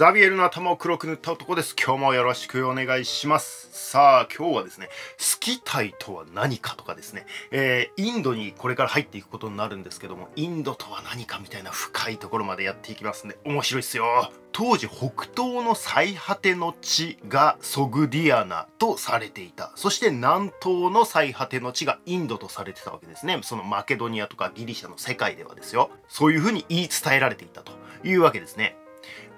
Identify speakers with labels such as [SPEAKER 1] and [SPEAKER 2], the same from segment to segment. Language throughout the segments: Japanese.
[SPEAKER 1] ザビエルの頭を黒く塗った男です。今日もよろしくお願いします。さあ、今日はですね、スキタイとは何かとかですね、えー、インドにこれから入っていくことになるんですけども、インドとは何かみたいな深いところまでやっていきますんで、面白いっすよ。当時、北東の最果ての地がソグディアナとされていた。そして南東の最果ての地がインドとされてたわけですね。そのマケドニアとかギリシャの世界ではですよ。そういうふうに言い伝えられていたというわけですね。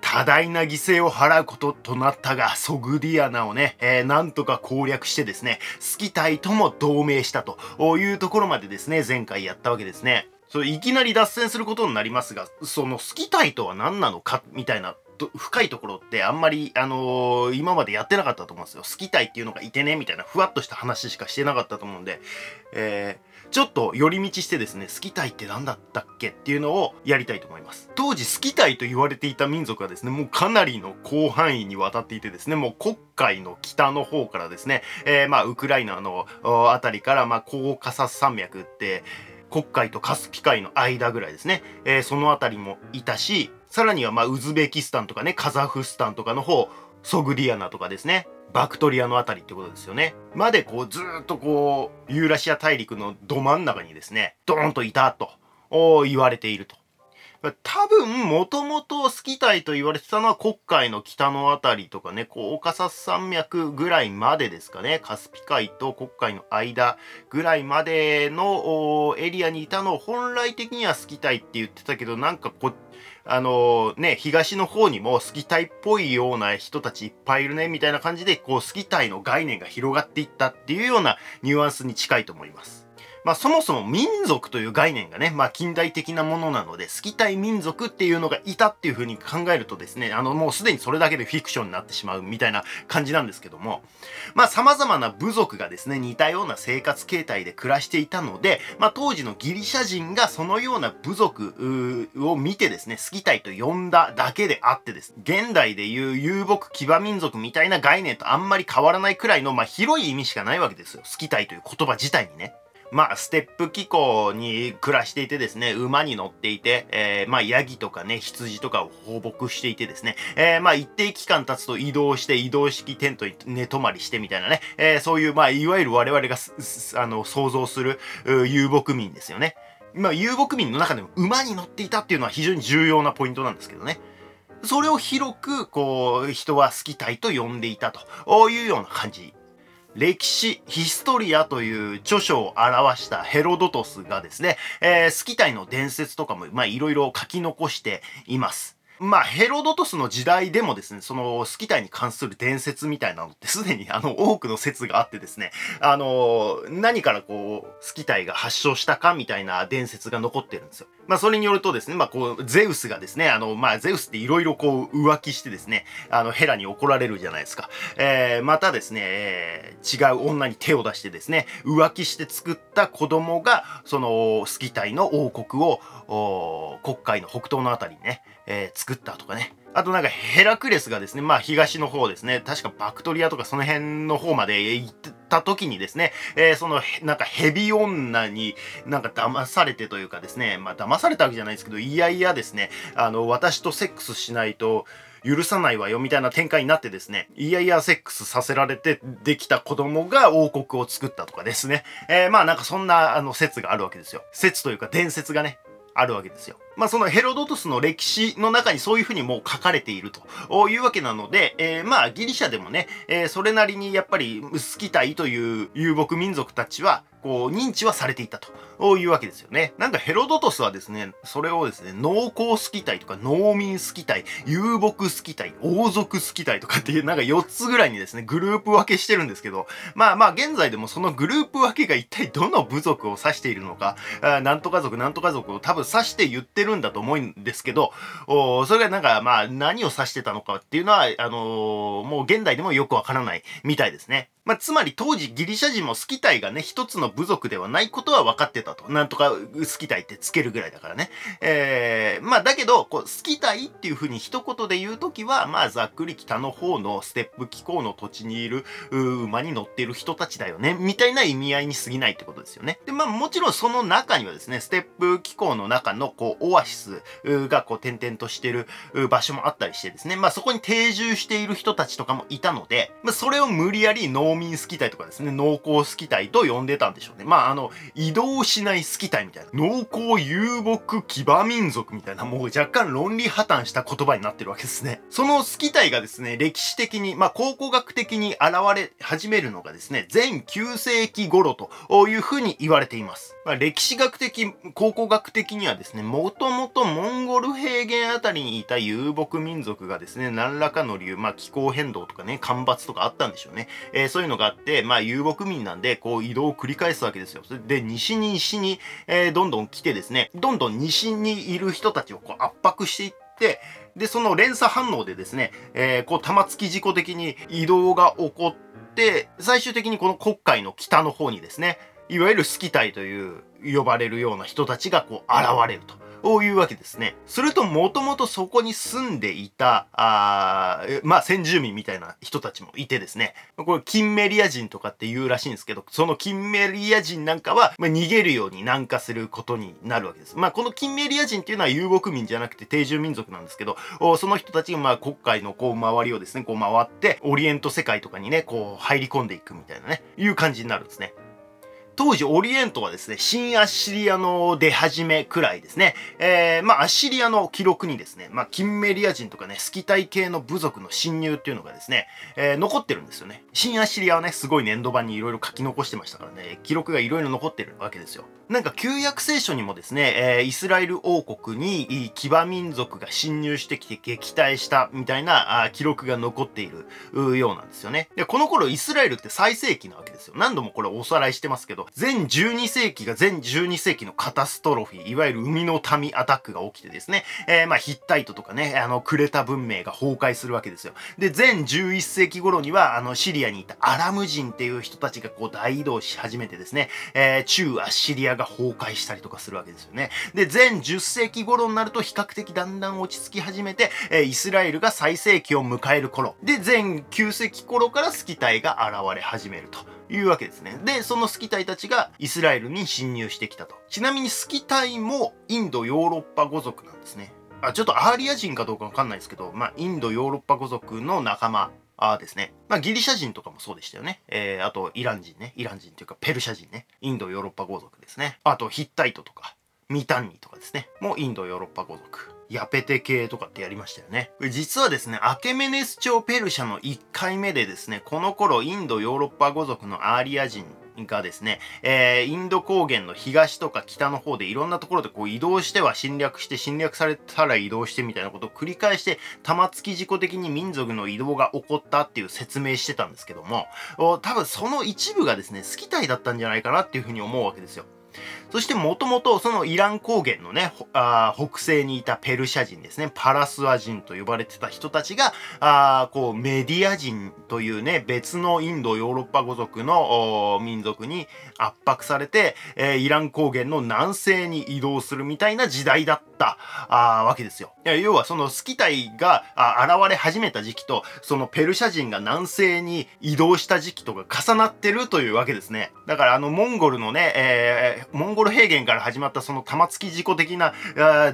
[SPEAKER 1] 多大な犠牲を払うこととなったが、ソグディアナをね、えー、なんとか攻略してですね、スキタイとも同盟したというところまでですね、前回やったわけですね。そういきなり脱線することになりますが、そのスキタイとは何なのかみたいな深いところってあんまり、あのー、今までやってなかったと思うんですよ。好きたいっていうのがいてね、みたいなふわっとした話しかしてなかったと思うんで、えー、ちょっと寄り道してですね、好きたいって何だったっけっていうのをやりたいと思います。当時好きたいと言われていた民族はですね、もうかなりの広範囲にわたっていてですね、もう黒海の北の方からですね、えー、まあ、ウクライナのあたりから、まあ、コーカサス山脈って、黒海とカスピ海の間ぐらいですね、えー、その辺りもいたし、さらにはまあウズベキスタンとかね、カザフスタンとかの方、ソグディアナとかですね、バクトリアのあたりってことですよね。までこうずっとこうユーラシア大陸のど真ん中にですね、ドーンといたと言われていると。多分、もともとスキタイと言われてたのは黒海の北のあたりとかね、コーカサス山脈ぐらいまでですかね、カスピ海と黒海の間ぐらいまでのエリアにいたのを本来的にはスキタイって言ってたけど、なんかこあのね、東の方にもスキタイっぽいような人たちいっぱいいるね、みたいな感じで、こう、スキタイの概念が広がっていったっていうようなニュアンスに近いと思います。まあそもそも民族という概念がね、まあ近代的なものなので、好きたい民族っていうのがいたっていうふうに考えるとですね、あのもうすでにそれだけでフィクションになってしまうみたいな感じなんですけども、まあ様々な部族がですね、似たような生活形態で暮らしていたので、まあ当時のギリシャ人がそのような部族を見てですね、好きたいと呼んだだけであってです、現代でいう遊牧騎馬民族みたいな概念とあんまり変わらないくらいの、まあ広い意味しかないわけですよ。好きたいという言葉自体にね。まあ、ステップ気候に暮らしていてですね、馬に乗っていて、えー、まあ、ヤギとかね、羊とかを放牧していてですね、えー、まあ、一定期間経つと移動して、移動式テントに寝泊まりしてみたいなね、えー、そういう、まあ、いわゆる我々が、あの、想像する遊牧民ですよね。まあ、遊牧民の中でも馬に乗っていたっていうのは非常に重要なポイントなんですけどね。それを広く、こう、人は好きたいと呼んでいたというような感じ歴史、ヒストリアという著書を表したヘロドトスがですね、えー、スキタイの伝説とかも、まあ、いろいろ書き残しています。まあ、ヘロドトスの時代でもですね、そのスキタイに関する伝説みたいなのってすでにあの多くの説があってですね、あの、何からこう、スキタイが発祥したかみたいな伝説が残ってるんですよ。まあ、それによるとですね、まあ、こう、ゼウスがですね、あの、まあ、ゼウスっていろいろこう、浮気してですね、あの、ヘラに怒られるじゃないですか。えー、またですね、えー、違う女に手を出してですね、浮気して作った子供が、その、スキタイの王国を、国海の北東のあたりにね、えー、作ったとかね。あとなんかヘラクレスがですね、まあ東の方ですね、確かバクトリアとかその辺の方まで行った時にですね、えー、そのなんかヘビ女になんか騙されてというかですね、まあ騙されたわけじゃないですけど、いやいやですね、あの、私とセックスしないと、許さないわよみたいな展開になってですね、いやいやセックスさせられてできた子供が王国を作ったとかですね。えー、まあなんかそんなあの説があるわけですよ。説というか伝説がね、あるわけですよ。まあそのヘロドトスの歴史の中にそういうふうにもう書かれているというわけなので、えー、まあギリシャでもね、えー、それなりにやっぱりスキタイという遊牧民族たちはこう認知はされていたというわけですよね。なんかヘロドトスはですね、それをですね、農耕スキタイとか農民スキタイ、遊牧スキタイ、王族スキタイとかっていうなんか4つぐらいにですね、グループ分けしてるんですけど、まあまあ現在でもそのグループ分けが一体どの部族を指しているのか、あなんとか族なんとか族を多分指して言っててるんだと思うんですけど、おそれがなんかまあ何を指してたのかっていうのは、あのー、もう現代でもよくわからないみたいですね。まあ、つまり当時ギリシャ人もスキタイがね、一つの部族ではないことは分かってたと。なんとかスキタイってつけるぐらいだからね。えー、まあだけど、こう、スキタイっていうふうに一言で言うときは、まあざっくり北の方のステップ気候の土地にいる馬に乗ってる人たちだよね、みたいな意味合いに過ぎないってことですよね。で、まあもちろんその中にはですね、ステップ気候の中のこう、オアシスがこう、点々としてる場所もあったりしてですね、まあそこに定住している人たちとかもいたので、まあそれを無理やり農民スキタイとかですね、農耕スキタイと呼んでたんでしょうね。まああの、移動しないスキタイみたいな、農耕遊牧騎馬民族みたいな、もう若干論理破綻した言葉になってるわけですね。そのスキタイがですね、歴史的に、まあ考古学的に現れ始めるのがですね、全9世紀頃というふうに言われています。まあ、歴史学的、考古学的にはですね、もともとモンゴル平原あたりにいた遊牧民族がですね、何らかの理由、まあ気候変動とかね、干ばつとかあったんでしょうね。えー、そういうのがあって、まあ遊牧民なんで、こう移動を繰り返すわけですよ。で、西に西に、えー、どんどん来てですね、どんどん西にいる人たちをこう圧迫していって、で、その連鎖反応でですね、えー、こう玉突き事故的に移動が起こって、最終的にこの黒海の北の方にですね、いわゆるスキタイという呼ばれるような人たちがこう現れると。こういうわけですね。すると、もともとそこに住んでいた、あまあ、先住民みたいな人たちもいてですね。これ、キンメリア人とかって言うらしいんですけど、そのキンメリア人なんかは、まあ、逃げるように南下することになるわけです。まあ、このキンメリア人っていうのは遊牧民じゃなくて定住民族なんですけど、その人たちが、まあ、国海のこう、周りをですね、こう回って、オリエント世界とかにね、こう、入り込んでいくみたいなね、いう感じになるんですね。当時オリエントはですね、新アッシリアの出始めくらいですね、えー、まあアッシリアの記録にですね、まあキンメリア人とかね、スキタイ系の部族の侵入っていうのがですね、えー、残ってるんですよね。新アッシリアはね、すごい粘土板にいろいろ書き残してましたからね、記録がいろいろ残ってるわけですよ。なんか旧約聖書にもですね、えー、イスラエル王国に騎馬民族が侵入してきて撃退したみたいなあ記録が残っているようなんですよね。で、この頃イスラエルって最盛期なわけですよ。何度もこれおさらいしてますけど、全12世紀が全12世紀のカタストロフィー、いわゆる海の民アタックが起きてですね、えー、まあヒッタイトとかね、あのクレタ文明が崩壊するわけですよ。で、全11世紀頃には、あのシリアにいたアラム人っていう人たちがこう大移動し始めてですね、えー、中アシリアがが崩壊したりとかするわけですよね。で、全10世紀頃になると比較的だんだん落ち着き始めて、え、イスラエルが最盛期を迎える頃。で、全9世紀頃からスキタイが現れ始めると。いうわけですね。で、そのスキタイたちがイスラエルに侵入してきたと。ちなみにスキタイもインドヨーロッパ語族なんですね。あ、ちょっとアーリア人かどうかわかんないですけど、まあ、インドヨーロッパ語族の仲間あですね。まあ、ギリシャ人とかもそうでしたよね。えー、あと、イラン人ね。イラン人というか、ペルシャ人ね。インド、ヨーロッパ語族ですね。あと、ヒッタイトとか、ミタンニとかですね。もうインド、ヨーロッパ語族。ヤペテ系とかってやりましたよね。実はですね、アケメネス朝ペルシャの1回目でですね、この頃インド、ヨーロッパ語族のアーリア人がですね、えー、インド高原の東とか北の方でいろんなところでこう移動しては侵略して侵略されたら移動してみたいなことを繰り返して玉突き事故的に民族の移動が起こったっていう説明してたんですけども多分その一部がですね好き体だったんじゃないかなっていうふうに思うわけですよ。そしてもともとそのイラン高原のね、北西にいたペルシャ人ですね、パラスワ人と呼ばれてた人たちが、あこうメディア人というね、別のインドヨーロッパ語族の民族に圧迫されて、えー、イラン高原の南西に移動するみたいな時代だったあわけですよ。要はそのスキタイが現れ始めた時期と、そのペルシャ人が南西に移動した時期とか重なってるというわけですね。だからあのモンゴルのね、えー、モンゴル平原から始まったその玉突き事故的な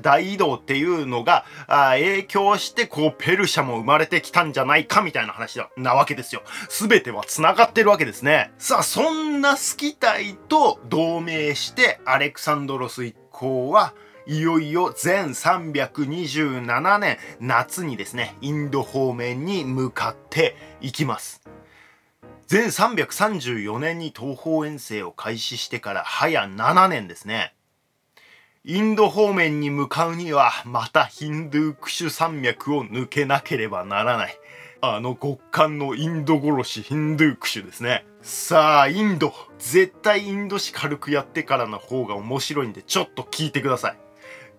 [SPEAKER 1] 大移動っていうのが影響してこうペルシャも生まれてきたんじゃないかみたいな話なわけですよ。すべては繋がってるわけですね。さあ、そんなスキタイと同盟してアレクサンドロス一行はいよいよ全327年夏にですね、インド方面に向かっていきます。全334年に東方遠征を開始してから早7年ですね。インド方面に向かうにはまたヒンドゥークシュ山脈を抜けなければならない。あの極寒のインド殺しヒンドゥークシュですね。さあ、インド。絶対インド史軽くやってからの方が面白いんでちょっと聞いてください。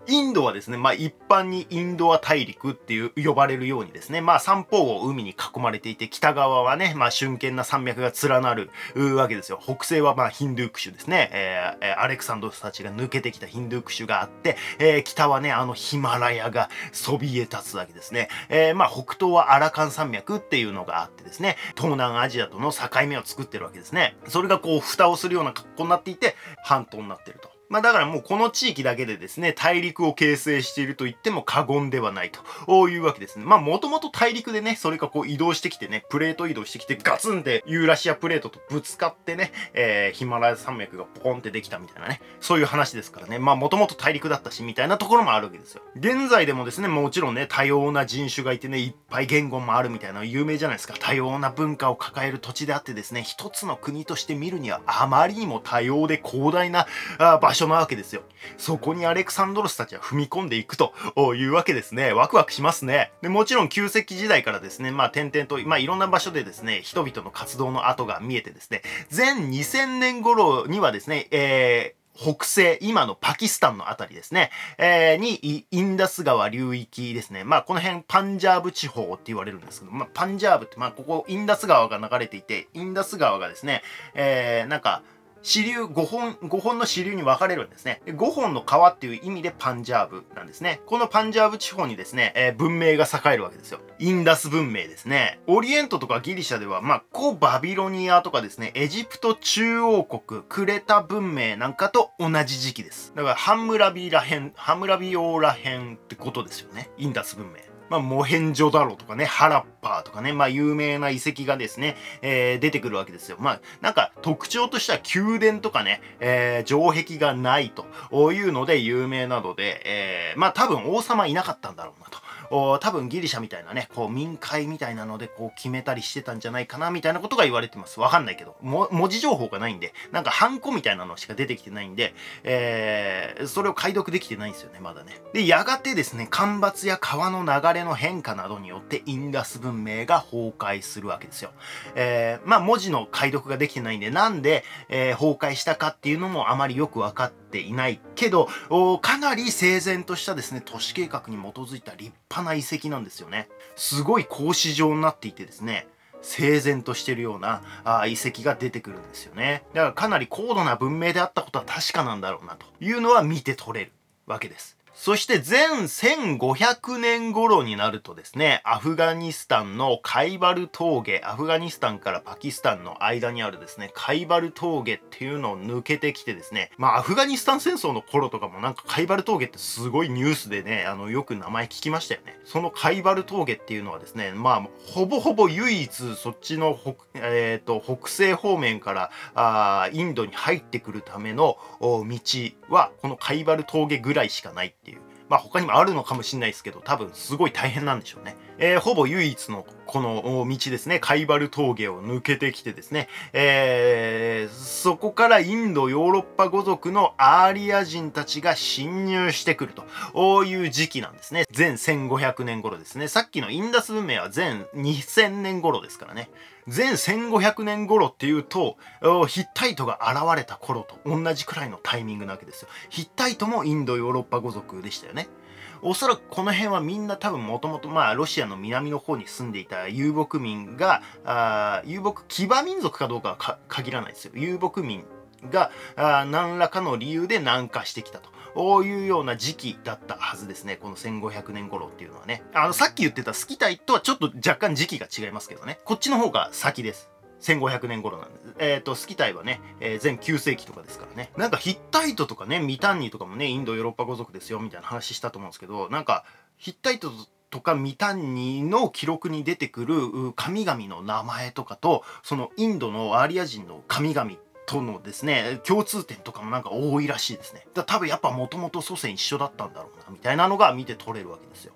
[SPEAKER 1] インドはですね、まあ一般にインドア大陸っていう呼ばれるようにですね、まあ三方を海に囲まれていて、北側はね、まあ峻健な山脈が連なるわけですよ。北西はまあヒンドゥークシュですね。えー、アレクサンドスたちが抜けてきたヒンドゥークシュがあって、えー、北はね、あのヒマラヤがそびえ立つわけですね。えー、まあ北東はアラカン山脈っていうのがあってですね、東南アジアとの境目を作ってるわけですね。それがこう蓋をするような格好になっていて、半島になってると。まあだからもうこの地域だけでですね、大陸を形成していると言っても過言ではないというわけですね。まあもともと大陸でね、それがこう移動してきてね、プレート移動してきてガツンでユーラシアプレートとぶつかってね、えー、ヒマラヤ山脈がポコンってできたみたいなね、そういう話ですからね。まあもともと大陸だったしみたいなところもあるわけですよ。現在でもですね、もちろんね、多様な人種がいてね、いっぱい言語もあるみたいな有名じゃないですか。多様な文化を抱える土地であってですね、一つの国として見るにはあまりにも多様で広大な場所なわけですよ。そこにアレクサンドロスたちは踏み込んでいくというわけですね。ワクワクしますね。でもちろん旧石器時代からですね、まあ点々と、まあいろんな場所でですね、人々の活動の跡が見えてですね、前2000年頃にはですね、えー北西、今のパキスタンのあたりですね、えー、に、インダス川流域ですね。まあ、この辺、パンジャーブ地方って言われるんですけど、まあ、パンジャーブって、まあ、ここ、インダス川が流れていて、インダス川がですね、えー、なんか、支流5本、5本の支流に分かれるんですね。5本の川っていう意味でパンジャーブなんですね。このパンジャーブ地方にですね、えー、文明が栄えるわけですよ。インダス文明ですね。オリエントとかギリシャでは、まあ、古バビロニアとかですね、エジプト中央国、クレタ文明なんかと同じ時期です。だから、ハンムラビらへん、ハムラビオらへんってことですよね。インダス文明。まあ、モヘンジョダロとかね、ハラッパーとかね、まあ、有名な遺跡がですね、えー、出てくるわけですよ。まあ、なんか特徴としては宮殿とかね、えー、城壁がないというので有名なので、えー、まあ、多分王様いなかったんだろうなと。多分ギリシャみたいなね、こう民会みたいなのでこう決めたりしてたんじゃないかなみたいなことが言われてます。わかんないけど。文字情報がないんで、なんかハンコみたいなのしか出てきてないんで、えー、それを解読できてないんですよね、まだね。で、やがてですね、干ばつや川の流れの変化などによってインダス文明が崩壊するわけですよ。えー、まあ文字の解読ができてないんで、なんで、えー、崩壊したかっていうのもあまりよくわかってていないけど、かなり整然としたですね、都市計画に基づいた立派な遺跡なんですよね。すごい格子状になっていてですね、整然としてるようなあ遺跡が出てくるんですよね。だからかなり高度な文明であったことは確かなんだろうなというのは見て取れるわけです。そして全1500年頃になるとですね、アフガニスタンのカイバル峠、アフガニスタンからパキスタンの間にあるですね、カイバル峠っていうのを抜けてきてですね、まあアフガニスタン戦争の頃とかもなんかカイバル峠ってすごいニュースでね、あのよく名前聞きましたよね。そのカイバル峠っていうのはですね、まあほぼほぼ唯一そっちの北,、えーと、北西方面からあインドに入ってくるための道はこのカイバル峠ぐらいしかないっていう。まあ他にもあるのかもしれないですけど、多分すごい大変なんでしょうね。えー、ほぼ唯一のこの道ですね、カイバル峠を抜けてきてですね、えー、そこからインド、ヨーロッパ語族のアーリア人たちが侵入してくるという時期なんですね。全1500年頃ですね。さっきのインダス文明は全2000年頃ですからね。全1500年頃っていうと、ヒッタイトが現れた頃と同じくらいのタイミングなわけですよ。ヒッタイトもインド、ヨーロッパ語族でしたよね。おそらくこの辺はみんな多分もともとまあロシアの南の方に住んでいた遊牧民が、あ遊牧騎馬民族かどうかは限らないですよ。遊牧民があ何らかの理由で南下してきたと。こういうような時期だったはずですね。この1500年頃っていうのはね。あの、さっき言ってたスキタイとはちょっと若干時期が違いますけどね。こっちの方が先です。1500年頃なんです。えっ、ー、と、スキタイはね、えー、前9世紀とかですからね。なんかヒッタイトとかね、ミタンニとかもね、インドヨーロッパ語族ですよ、みたいな話したと思うんですけど、なんか、ヒッタイトとかミタンニの記録に出てくる神々の名前とかと、そのインドのアーリア人の神々とのですね、共通点とかもなんか多いらしいですね。だ多分やっぱもともと祖先一緒だったんだろうな、みたいなのが見て取れるわけですよ。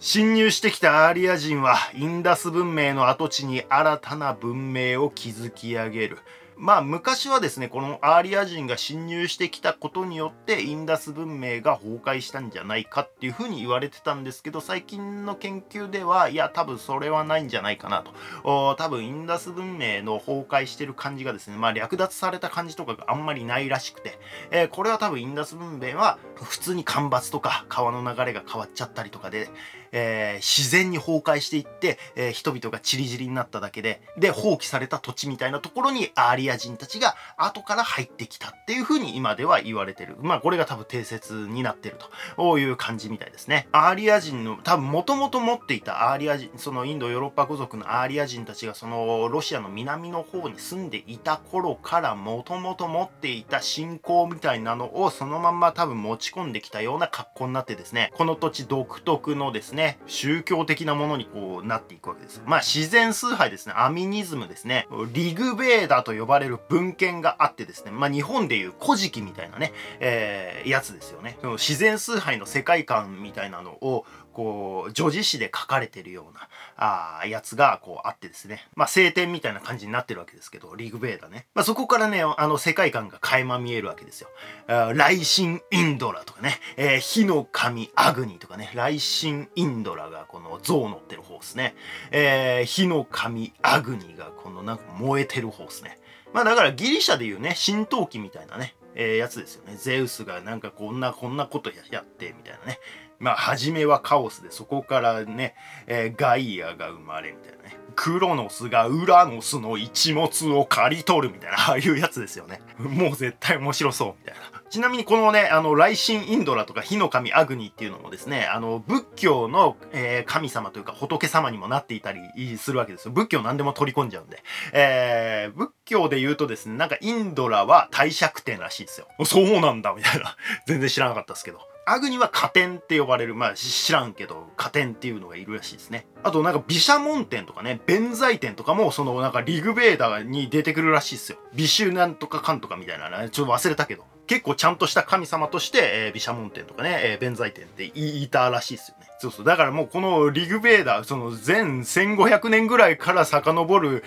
[SPEAKER 1] 侵入してきたアーリア人はインダス文明の跡地に新たな文明を築き上げる。まあ昔はですねこのアーリア人が侵入してきたことによってインダス文明が崩壊したんじゃないかっていうふうに言われてたんですけど最近の研究ではいや多分それはないんじゃないかなと多分インダス文明の崩壊してる感じがですねまあ略奪された感じとかがあんまりないらしくて、えー、これは多分インダス文明は普通に干ばつとか川の流れが変わっちゃったりとかで、えー、自然に崩壊していって、えー、人々がチリジリになっただけでで放棄された土地みたいなところにアーリア人たちが後から入ってきたっていうふうに今では言われてる。まあこれが多分定説になってるという感じみたいですね。アーリア人の多分もともと持っていたアーリア人そのインドヨーロッパ語族のアーリア人たちがそのロシアの南の方に住んでいた頃からもともと持っていた信仰みたいなのをそのまんま多分持ち込んできたような格好になってですねこの土地独特のですねね宗教的なものにこうなっていくわけですまあ自然崇拝ですね。アミニズムですね。リグベーダと呼ばれる文献があってですね。まあ日本でいう古事記みたいなね、えー、やつですよね。その自然崇拝の世界観みたいなのをこう、女児誌で書かれてるような、あやつが、こう、あってですね。まあ、晴天みたいな感じになってるわけですけど、リグベーダね。まあ、そこからね、あの、世界観が垣間見えるわけですよ。雷神インドラとかね、えー、火の神アグニとかね、雷神インドラがこの象乗ってる方ですね。えー、火の神アグニがこのなんか燃えてる方ですね。まあだからギリシャでいうね、神道記みたいなね、えー、やつですよね。ゼウスがなんかこんなこんなことやってみたいなね。まあ、初めはカオスで、そこからね、えー、ガイアが生まれみたいなね。クロノスがウラノスの一物を刈り取るみたいな、ああいうやつですよね。もう絶対面白そうみたいな。ちなみにこのね、あの、雷神インドラとか火の神アグニっていうのもですね、あの、仏教の、えー、神様というか仏様にもなっていたりするわけですよ。仏教何でも取り込んじゃうんで。えー、仏教で言うとですね、なんかインドラは帝釈天らしいですよ。そうなんだみたいな。全然知らなかったですけど。アグニは加点って呼ばれる、まあ知らんけど、加点っていうのがいるらしいですね。あとなんか、毘沙門天とかね、弁財天とかも、そのなんかリグベーダーに出てくるらしいですよ。美酒なんとかかんとかみたいなね、ちょっと忘れたけど。結構ちゃんとした神様として、えー、毘沙門天とかね、えー、弁財天って言いたらしいですよね。そうそう。だからもうこのリグベーダー、その全1500年ぐらいから遡る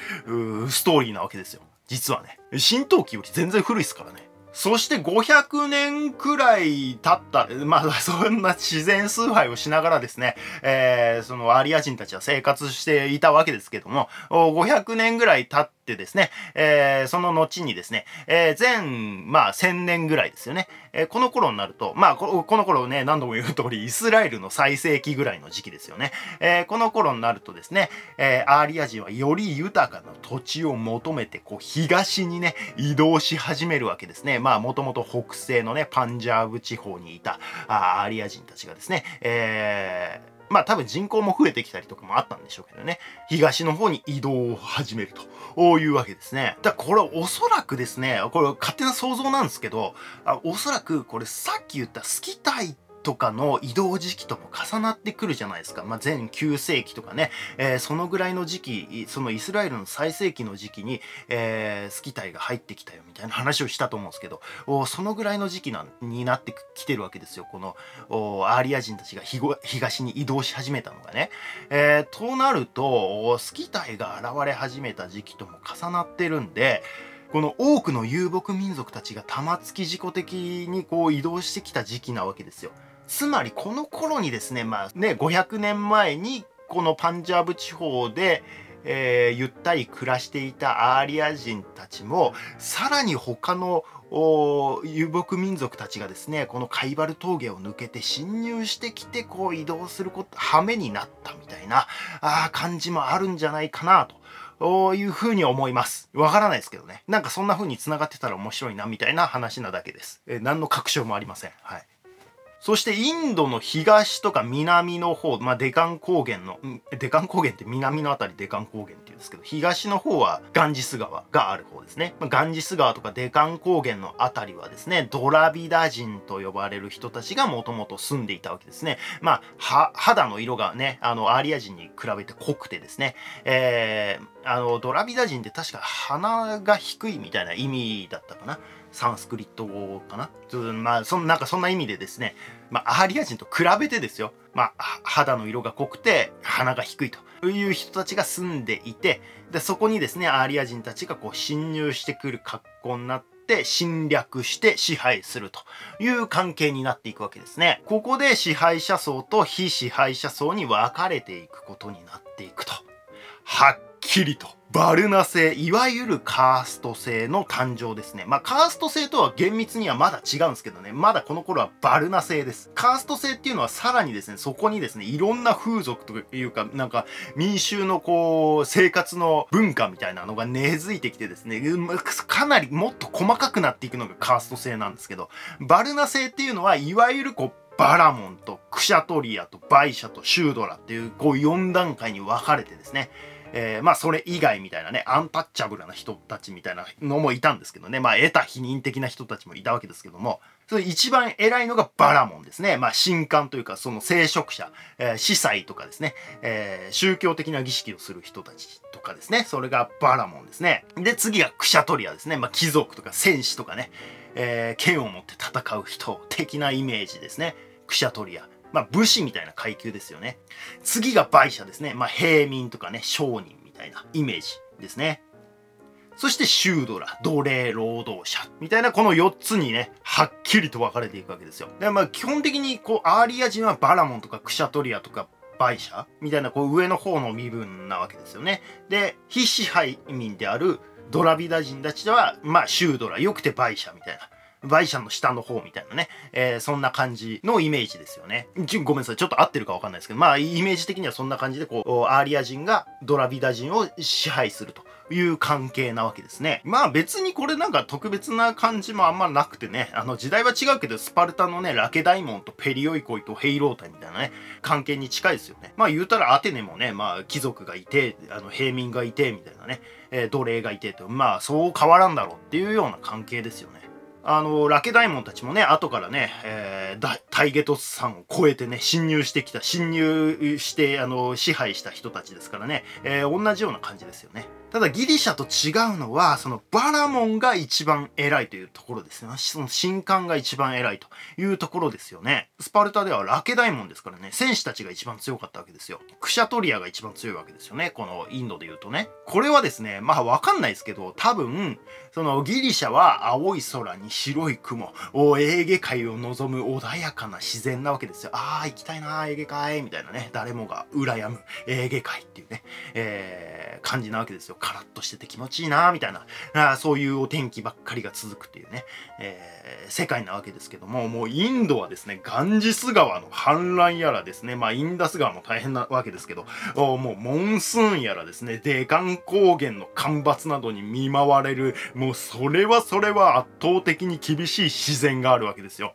[SPEAKER 1] ストーリーなわけですよ。実はね。新陶器より全然古いですからね。そして500年くらい経った、まあ そんな自然崇拝をしながらですね、えー、そのアリア人たちは生活していたわけですけども、500年ぐらい経ったですね、えー、その後にですね、えー、全、まあ1000年ぐらいですよね、えー、この頃になると、まあこの頃ね、何度も言う通り、イスラエルの最盛期ぐらいの時期ですよね。えー、この頃になるとですね、えー、アーリア人はより豊かな土地を求めて、こう東にね、移動し始めるわけですね。まあもともと北西のね、パンジャーブ地方にいたアーリア人たちがですね、えー、まあ多分人口も増えてきたりとかもあったんでしょうけどね、東の方に移動を始めるというわけですね。だからこれおそらくですね、これ勝手な想像なんですけど、あおそらくこれさっき言ったスキタイとかの移動時期とも重なってくるじゃないですか。まあ、前9世紀とかね、えー、そのぐらいの時期、そのイスラエルの最盛期の時期に、えー、スキタイが入ってきたよみたいな話をしたと思うんですけど、そのぐらいの時期なになってきてるわけですよ。このアーリア人たちが東に移動し始めたのがね。えー、となると、スキタイが現れ始めた時期とも重なってるんで、この多くの遊牧民族たちが玉突き事故的にこう移動してきた時期なわけですよ。つまりこの頃にですね、まあね、500年前にこのパンジャブ地方で、えー、ゆったり暮らしていたアーリア人たちも、さらに他の遊牧民族たちがですね、このカイバル峠を抜けて侵入してきて、こう移動すること、羽目になったみたいなあ感じもあるんじゃないかなと。そういうに思います。わからないですけどね。なんかそんな風に繋がってたら面白いなみたいな話なだけです。えー、何の確証もありません。はい。そしてインドの東とか南の方、まあ、デカン高原の、デカン高原って南のあたりデカン高原って言うんですけど、東の方はガンジス川がある方ですね。まあ、ガンジス川とかデカン高原のあたりはですね、ドラビダ人と呼ばれる人たちがもともと住んでいたわけですね。まあ、肌の色がね、あの、アーリア人に比べて濃くてですね、えー、あの、ドラビダ人って確か鼻が低いみたいな意味だったかな。サンスクリット語かな？まあそんなんかそんな意味でですね、まあ、アーリア人と比べてですよ、まあ、肌の色が濃くて鼻が低いという人たちが住んでいてでそこにですねアーリア人たちがこう侵入してくる格好になって侵略して支配するという関係になっていくわけですね。ここで支配者層と非支配者層に分かれていくことになっていくと。はっきりとバルナ制、いわゆるカースト制の誕生ですね。まあ、カースト制とは厳密にはまだ違うんですけどね、まだこの頃はバルナ制です。カースト制っていうのはさらにですね、そこにですね、いろんな風俗というか、なんか民衆のこう、生活の文化みたいなのが根付いてきてですね、かなりもっと細かくなっていくのがカースト制なんですけど、バルナ制っていうのは、いわゆるこう、バラモンとクシャトリアとバイシャとシュードラっていうこう4段階に分かれてですね、えー、まあそれ以外みたいなね、アンタッチャブルな人たちみたいなのもいたんですけどね、まあ得た否認的な人たちもいたわけですけども、それ一番偉いのがバラモンですね。まあ神官というかその聖職者、えー、司祭とかですね、えー、宗教的な儀式をする人たちとかですね、それがバラモンですね。で、次がクシャトリアですね。まあ貴族とか戦士とかね、え、剣を持って戦う人的なイメージですね。クシャトリア。まあ、武士みたいな階級ですよね。次がバイシャですね。まあ、平民とかね、商人みたいなイメージですね。そしてシュードラ、奴隷労働者みたいなこの4つにね、はっきりと分かれていくわけですよ。でまあ基本的にこうアーリア人はバラモンとかクシャトリアとかバイシャみたいなこう上の方の身分なわけですよね。で、被支配民であるドラビダ人たちは、まあシュードラ、よくてバイシャみたいな。バイシャンの下の方みたいなね、えー、そんな感じのイメージですよね。ごめんなさい、ちょっと合ってるかわかんないですけど、まあ、イメージ的にはそんな感じで、こう、アーリア人がドラビダ人を支配すると。いう関係なわけですね。まあ別にこれなんか特別な感じもあんまなくてね、あの時代は違うけど、スパルタのね、ラケダイモンとペリオイコイとヘイロータみたいなね、関係に近いですよね。まあ言うたらアテネもね、まあ貴族がいて、あの平民がいて、みたいなね、えー、奴隷がいてと、まあそう変わらんだろうっていうような関係ですよね。あの、ラケダイモンたちもね、後からね、えー、タイゲトスさんを超えてね、侵入してきた、侵入して、あの、支配した人たちですからね、えー、同じような感じですよね。ただギリシャと違うのは、そのバラモンが一番偉いというところですね。その神官が一番偉いというところですよね。スパルタではラケダイモンですからね、戦士たちが一番強かったわけですよ。クシャトリアが一番強いわけですよね。このインドで言うとね。これはですね、まあわかんないですけど、多分、そのギリシャは青い空に白い雲、おエーゲ海を望む穏やかな自然なわけですよ。ああ、行きたいな、エーゲ海みたいなね、誰もが羨むエーゲ海っていうね、えー、感じなわけですよ。カラッとしてて気持ちいいなみたいなあそういうお天気ばっかりが続くっていうね、えー、世界なわけですけどももうインドはですねガンジス川の氾濫やらですねまあインダス川も大変なわけですけどおもうモンスーンやらですねデカン高原の干ばつなどに見舞われるもうそれはそれは圧倒的に厳しい自然があるわけですよ。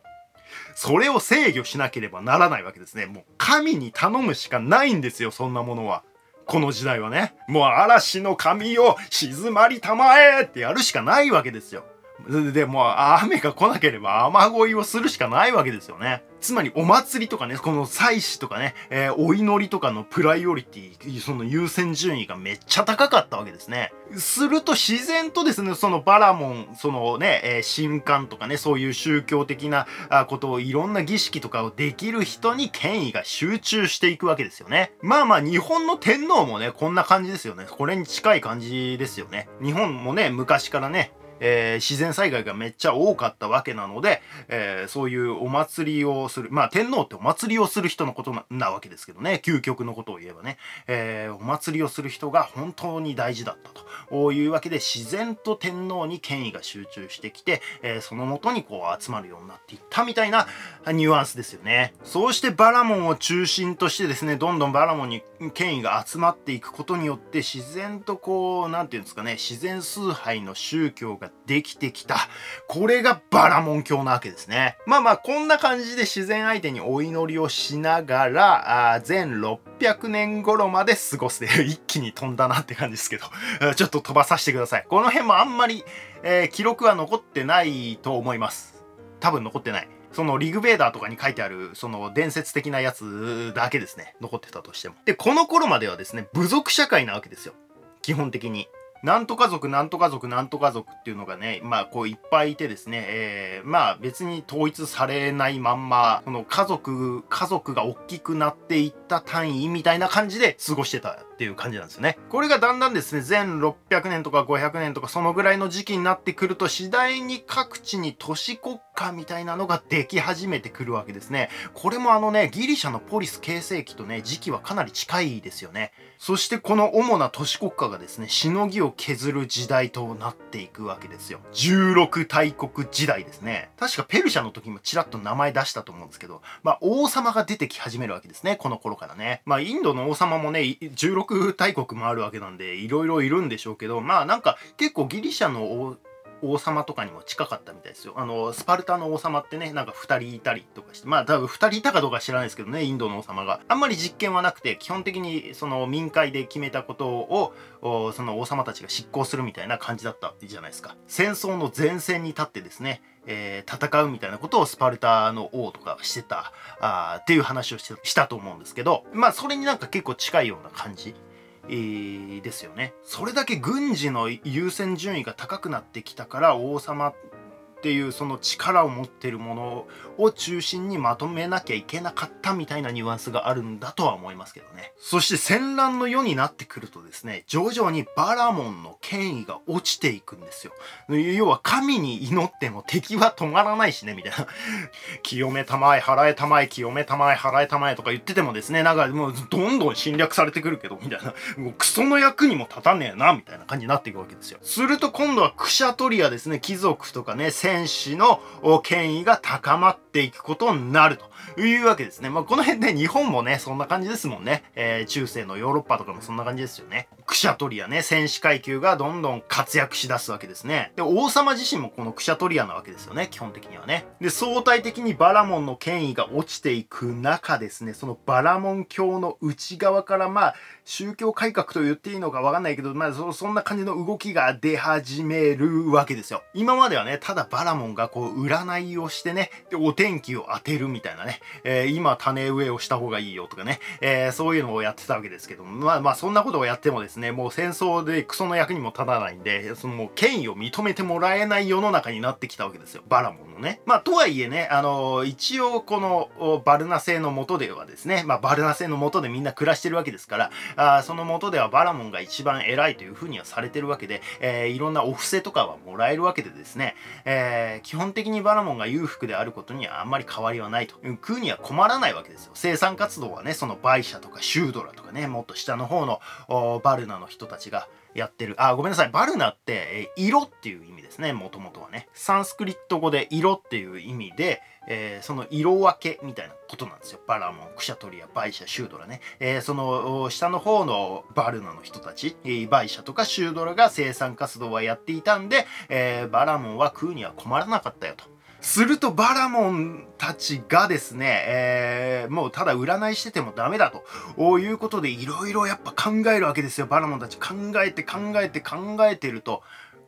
[SPEAKER 1] それを制御しなければならないわけですね。もう神に頼むしかないんですよ、そんなものは。この時代はね。もう嵐の神を静まりたまえってやるしかないわけですよ。で、もう雨が来なければ雨乞いをするしかないわけですよね。つまりお祭りとかね、この祭祀とかね、えー、お祈りとかのプライオリティ、その優先順位がめっちゃ高かったわけですね。すると自然とですね、そのバラモン、そのね、えー、神官とかね、そういう宗教的なことをいろんな儀式とかをできる人に権威が集中していくわけですよね。まあまあ日本の天皇もね、こんな感じですよね。これに近い感じですよね。日本もね、昔からね、えー、自然災害がめっちゃ多かったわけなので、えー、そういうお祭りをする、まあ天皇ってお祭りをする人のことなわけですけどね、究極のことを言えばね、えー、お祭りをする人が本当に大事だったと。いうわけで、自然と天皇に権威が集中してきて、えそのもとにこう集まるようになっていったみたいなニュアンスですよね。そうしてバラモンを中心としてですね、どんどんバラモンに権威が集まっていくことによって、自然とこう、なんていうんですかね、自然崇拝の宗教がができてきた。これがバラモン教なわけですね。まあまあ、こんな感じで自然相手にお祈りをしながら、あ全600年頃まで過ごすで、一気に飛んだなって感じですけど、ちょっと飛ばさせてください。この辺もあんまり、えー、記録は残ってないと思います。多分残ってない。そのリグベーダーとかに書いてある、その伝説的なやつだけですね。残ってたとしても。で、この頃まではですね、部族社会なわけですよ。基本的に。なんとか族、なんとか族、なんとか族っていうのがね、まあこういっぱいいてですね、えー、まあ別に統一されないまんま、この家族、家族が大きくなっていった単位みたいな感じで過ごしてたっていう感じなんですよね。これがだんだんですね、全600年とか500年とかそのぐらいの時期になってくると次第に各地に都市国家みたいなのができ始めてくるわけですね。これもあのね、ギリシャのポリス形成期とね、時期はかなり近いですよね。そしてこの主な都市国家がですね、しのぎを削る時代となっていくわけですよ。16大国時代ですね。確かペルシャの時もちらっと名前出したと思うんですけど、まあ王様が出てき始めるわけですね、この頃からね。まあインドの王様もね、16大国もあるわけなんで、いろいろいるんでしょうけど、まあなんか結構ギリシャの王様とかにも近かったみたいですよ。あの、スパルタの王様ってね、なんか2人いたりとかして、まあ多分2人いたかどうか知らないですけどね、インドの王様が。あんまり実権はなくて、基本的にその民会で決めたことを、その王様たちが執行するみたいな感じだったじゃないですか。戦争の前線に立ってですね、えー、戦うみたいなことをスパルタの王とかしてたあっていう話をしたと思うんですけど、まあそれになんか結構近いような感じ、ですよね。それだけ軍事の優先順位が高くなってきたから王様っていうその力を持ってるものを中心にまとめなきゃいけなかったみたいなニュアンスがあるんだとは思いますけどね。そして戦乱の世になってくるとですね、徐々にバラモンの権威が落ちていくんですよ。要は神に祈っても敵は止まらないしね、みたいな。清めたまえ、払えたまえ、清めたまえ、払えたまえとか言っててもですね、なんかもうどんどん侵略されてくるけど、みたいな。もうクソの役にも立たねえな、みたいな感じになっていくわけですよ。すると今度はクシャトリアですね、貴族とかね、戦士の権威が高まっていくことになるというわけですね。まあ、この辺ね、日本もね、そんな感じですもんね。えー、中世のヨーロッパとかもそんな感じですよね。クシャトリアね、戦士階級がどんどん活躍しだすわけですね。で、王様自身もこのクシャトリアなわけですよね、基本的にはね。で、相対的にバラモンの権威が落ちていく中ですね、そのバラモン教の内側からまあ、宗教改革と言っていいのかわかんないけど、まあそ、そんな感じの動きが出始めるわけですよ。今まではね、ただバラモンがこう、占いをしてね、で、お天気を当てるみたいなね、えー、今種植えをした方がいいよとかね、えー、そういうのをやってたわけですけども、まあまあそんなことをやってもですね、ねもう戦争でクソの役にも立たないんで、そのもう権威を認めてもらえない世の中になってきたわけですよ。バラモンのね。まあとはいえね、あの、一応このバルナ製の元ではですね、まあバルナ製の元でみんな暮らしてるわけですから、あその元ではバラモンが一番偉いというふうにはされてるわけで、えー、いろんなお布施とかはもらえるわけでですね、えー、基本的にバラモンが裕福であることにはあんまり変わりはないと。食うには困らないわけですよ。生産活動はね、そのバイシャとかシュードラとかね、もっと下の方のバルナの人たちがやってる。あ、ごめんなさい。バルナって、え色っていう意味ですね。もともとはね。サンスクリット語で色っていう意味で、えー、その色分けみたいなことなんですよ。バラモン、クシャトリア、バイシャ、シュードラね。えー、その下の方のバルナの人たち、バイシャとかシュードラが生産活動はやっていたんで、え、バラモンは食うには困らなかったよと。するとバラモンたちがですね、えー、もうただ占いしててもダメだということでいろいろやっぱ考えるわけですよ。バラモンたち考えて考えて考えてると、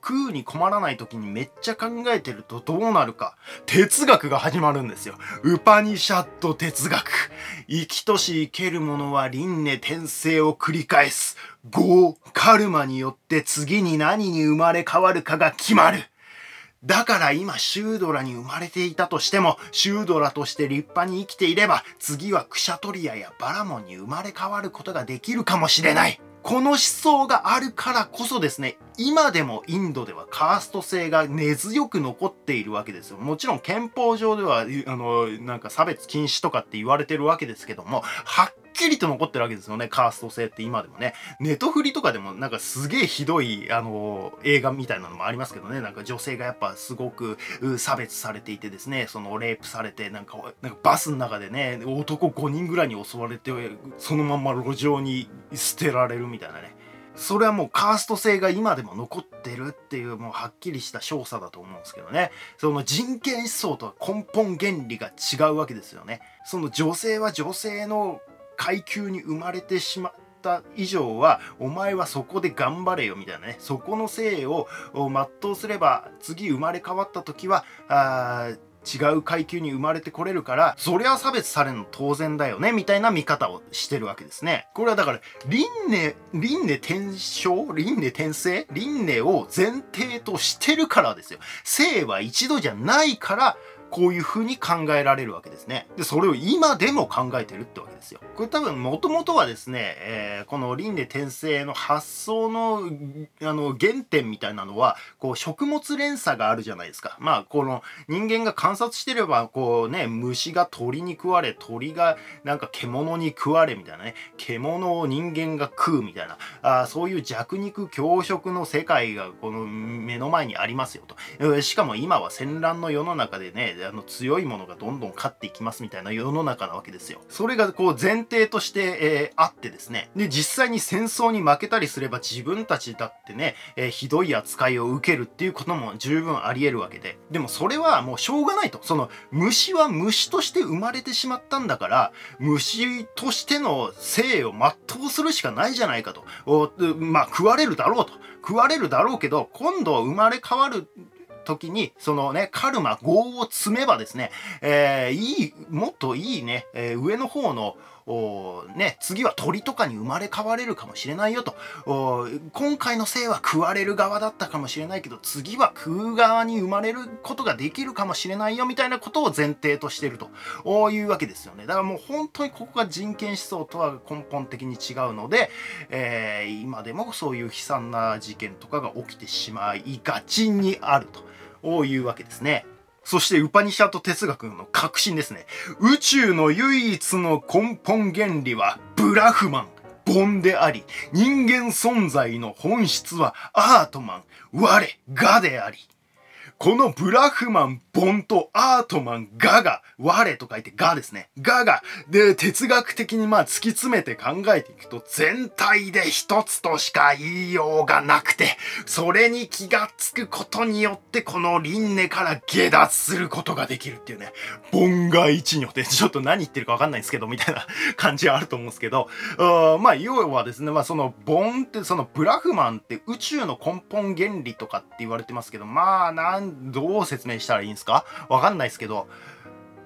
[SPEAKER 1] 食うに困らない時にめっちゃ考えてるとどうなるか。哲学が始まるんですよ。ウパニシャット哲学。生きとし生けるものは輪廻転生を繰り返す。業、カルマによって次に何に生まれ変わるかが決まる。だから今シュードラに生まれていたとしても、シュードラとして立派に生きていれば、次はクシャトリアやバラモンに生まれ変わることができるかもしれない。この思想があるからこそですね、今でもインドではカースト制が根強く残っているわけですよ。もちろん憲法上では、あの、なんか差別禁止とかって言われてるわけですけども、はっきりと残ってるわけですよね、カースト制って今でもね。ネトフリとかでもなんかすげえひどい、あの、映画みたいなのもありますけどね、なんか女性がやっぱすごく差別されていてですね、そのレイプされて、なんか、なんかバスの中でね、男5人ぐらいに襲われて、そのまま路上に捨てられるみたいなね。それはもうカースト制が今でも残ってるっていうもうはっきりした証左だと思うんですけどね。その人権思想とは根本原理が違うわけですよね。その女性は女性の階級に生まれてしまった以上はお前はそこで頑張れよみたいな。ねそこの性を全うすれば次生まれ変わった時はあ違う階級に生まれてこれるからそりゃ差別されるの当然だよねみたいな見方をしてるわけですねこれはだから輪廻輪廻転生輪廻転生輪廻を前提としてるからですよ生は一度じゃないからこういう風に考えられるわけですね。で、それを今でも考えてるってわけですよ。これ多分もともとはですね、えー、この輪廻転生の発想のあの原点みたいなのは、こう食物連鎖があるじゃないですか。まあ、この人間が観察してれば、こうね、虫が鳥に食われ、鳥がなんか獣に食われみたいなね、獣を人間が食うみたいな、あそういう弱肉強食の世界がこの目の前にありますよと。しかも今は戦乱の世の中でね、あの強いものがどんどん勝っていきますみたいな世の中なわけですよ。それがこう前提として、えー、あってですね。で、実際に戦争に負けたりすれば自分たちだってね、えー、ひどい扱いを受けるっていうことも十分あり得るわけで。でもそれはもうしょうがないと。その虫は虫として生まれてしまったんだから、虫としての生を全うするしかないじゃないかと。おまあ食われるだろうと。食われるだろうけど、今度生まれ変わる時に、そのね、カルマ、業を積めばですね、えー、いい、もっといいね、えー、上の方の、ね、次は鳥とかに生まれ変われるかもしれないよと。今回の生は食われる側だったかもしれないけど、次は食う側に生まれることができるかもしれないよみたいなことを前提としてるというわけですよね。だからもう本当にここが人権思想とは根本的に違うので、えー、今でもそういう悲惨な事件とかが起きてしまいがちにあるというわけですね。そしてウパニシャト哲学の核心ですね。宇宙の唯一の根本原理はブラフマン、ボンであり、人間存在の本質はアートマン、我、我であり。このブラフマン、ボンとアートマン、ガが、我と書いてガですね。ガが、で、哲学的にまあ突き詰めて考えていくと、全体で一つとしか言いようがなくて、それに気がつくことによって、この輪廻から下脱することができるっていうね、ボンが一によって、ちょっと何言ってるかわかんないんですけど、みたいな感じはあると思うんですけど、まあ、要はですね、まあその、ボンって、そのブラフマンって宇宙の根本原理とかって言われてますけど、まあ、なんどう説明したらいいんですか？わかんないですけど、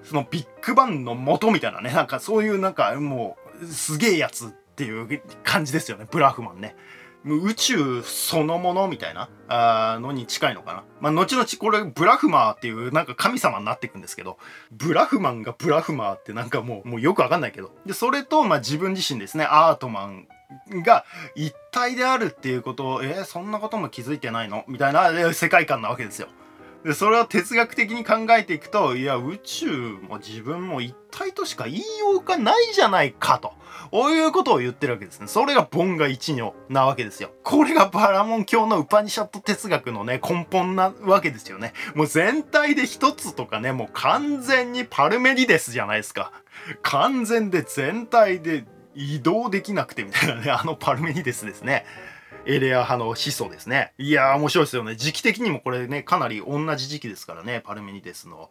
[SPEAKER 1] そのビッグバンの元みたいなね、なんかそういうなんかもう、すげえやつっていう感じですよね、ブラフマンね。宇宙そのものみたいなあのに近いのかな。まあ、後々これブラフマーっていうなんか神様になっていくんですけど、ブラフマンがブラフマーってなんかもう、もうよくわかんないけど。で、それと、まあ自分自身ですね、アートマンが一体であるっていうことを、えー、そんなことも気づいてないの？みたいな世界観なわけですよ。でそれを哲学的に考えていくといや宇宙も自分も一体としか言いようがないじゃないかと。こういうことを言ってるわけですね。それがボンが一如なわけですよ。これがバラモン教のウパニシャット哲学のね、根本なわけですよね。もう全体で一つとかね、もう完全にパルメリデスじゃないですか。完全で全体で移動できなくてみたいなね、あのパルメニデスですね。エレア派の思想ですね。いやー面白いですよね。時期的にもこれね、かなり同じ時期ですからね、パルメニデスの